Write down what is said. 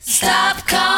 Stop calling.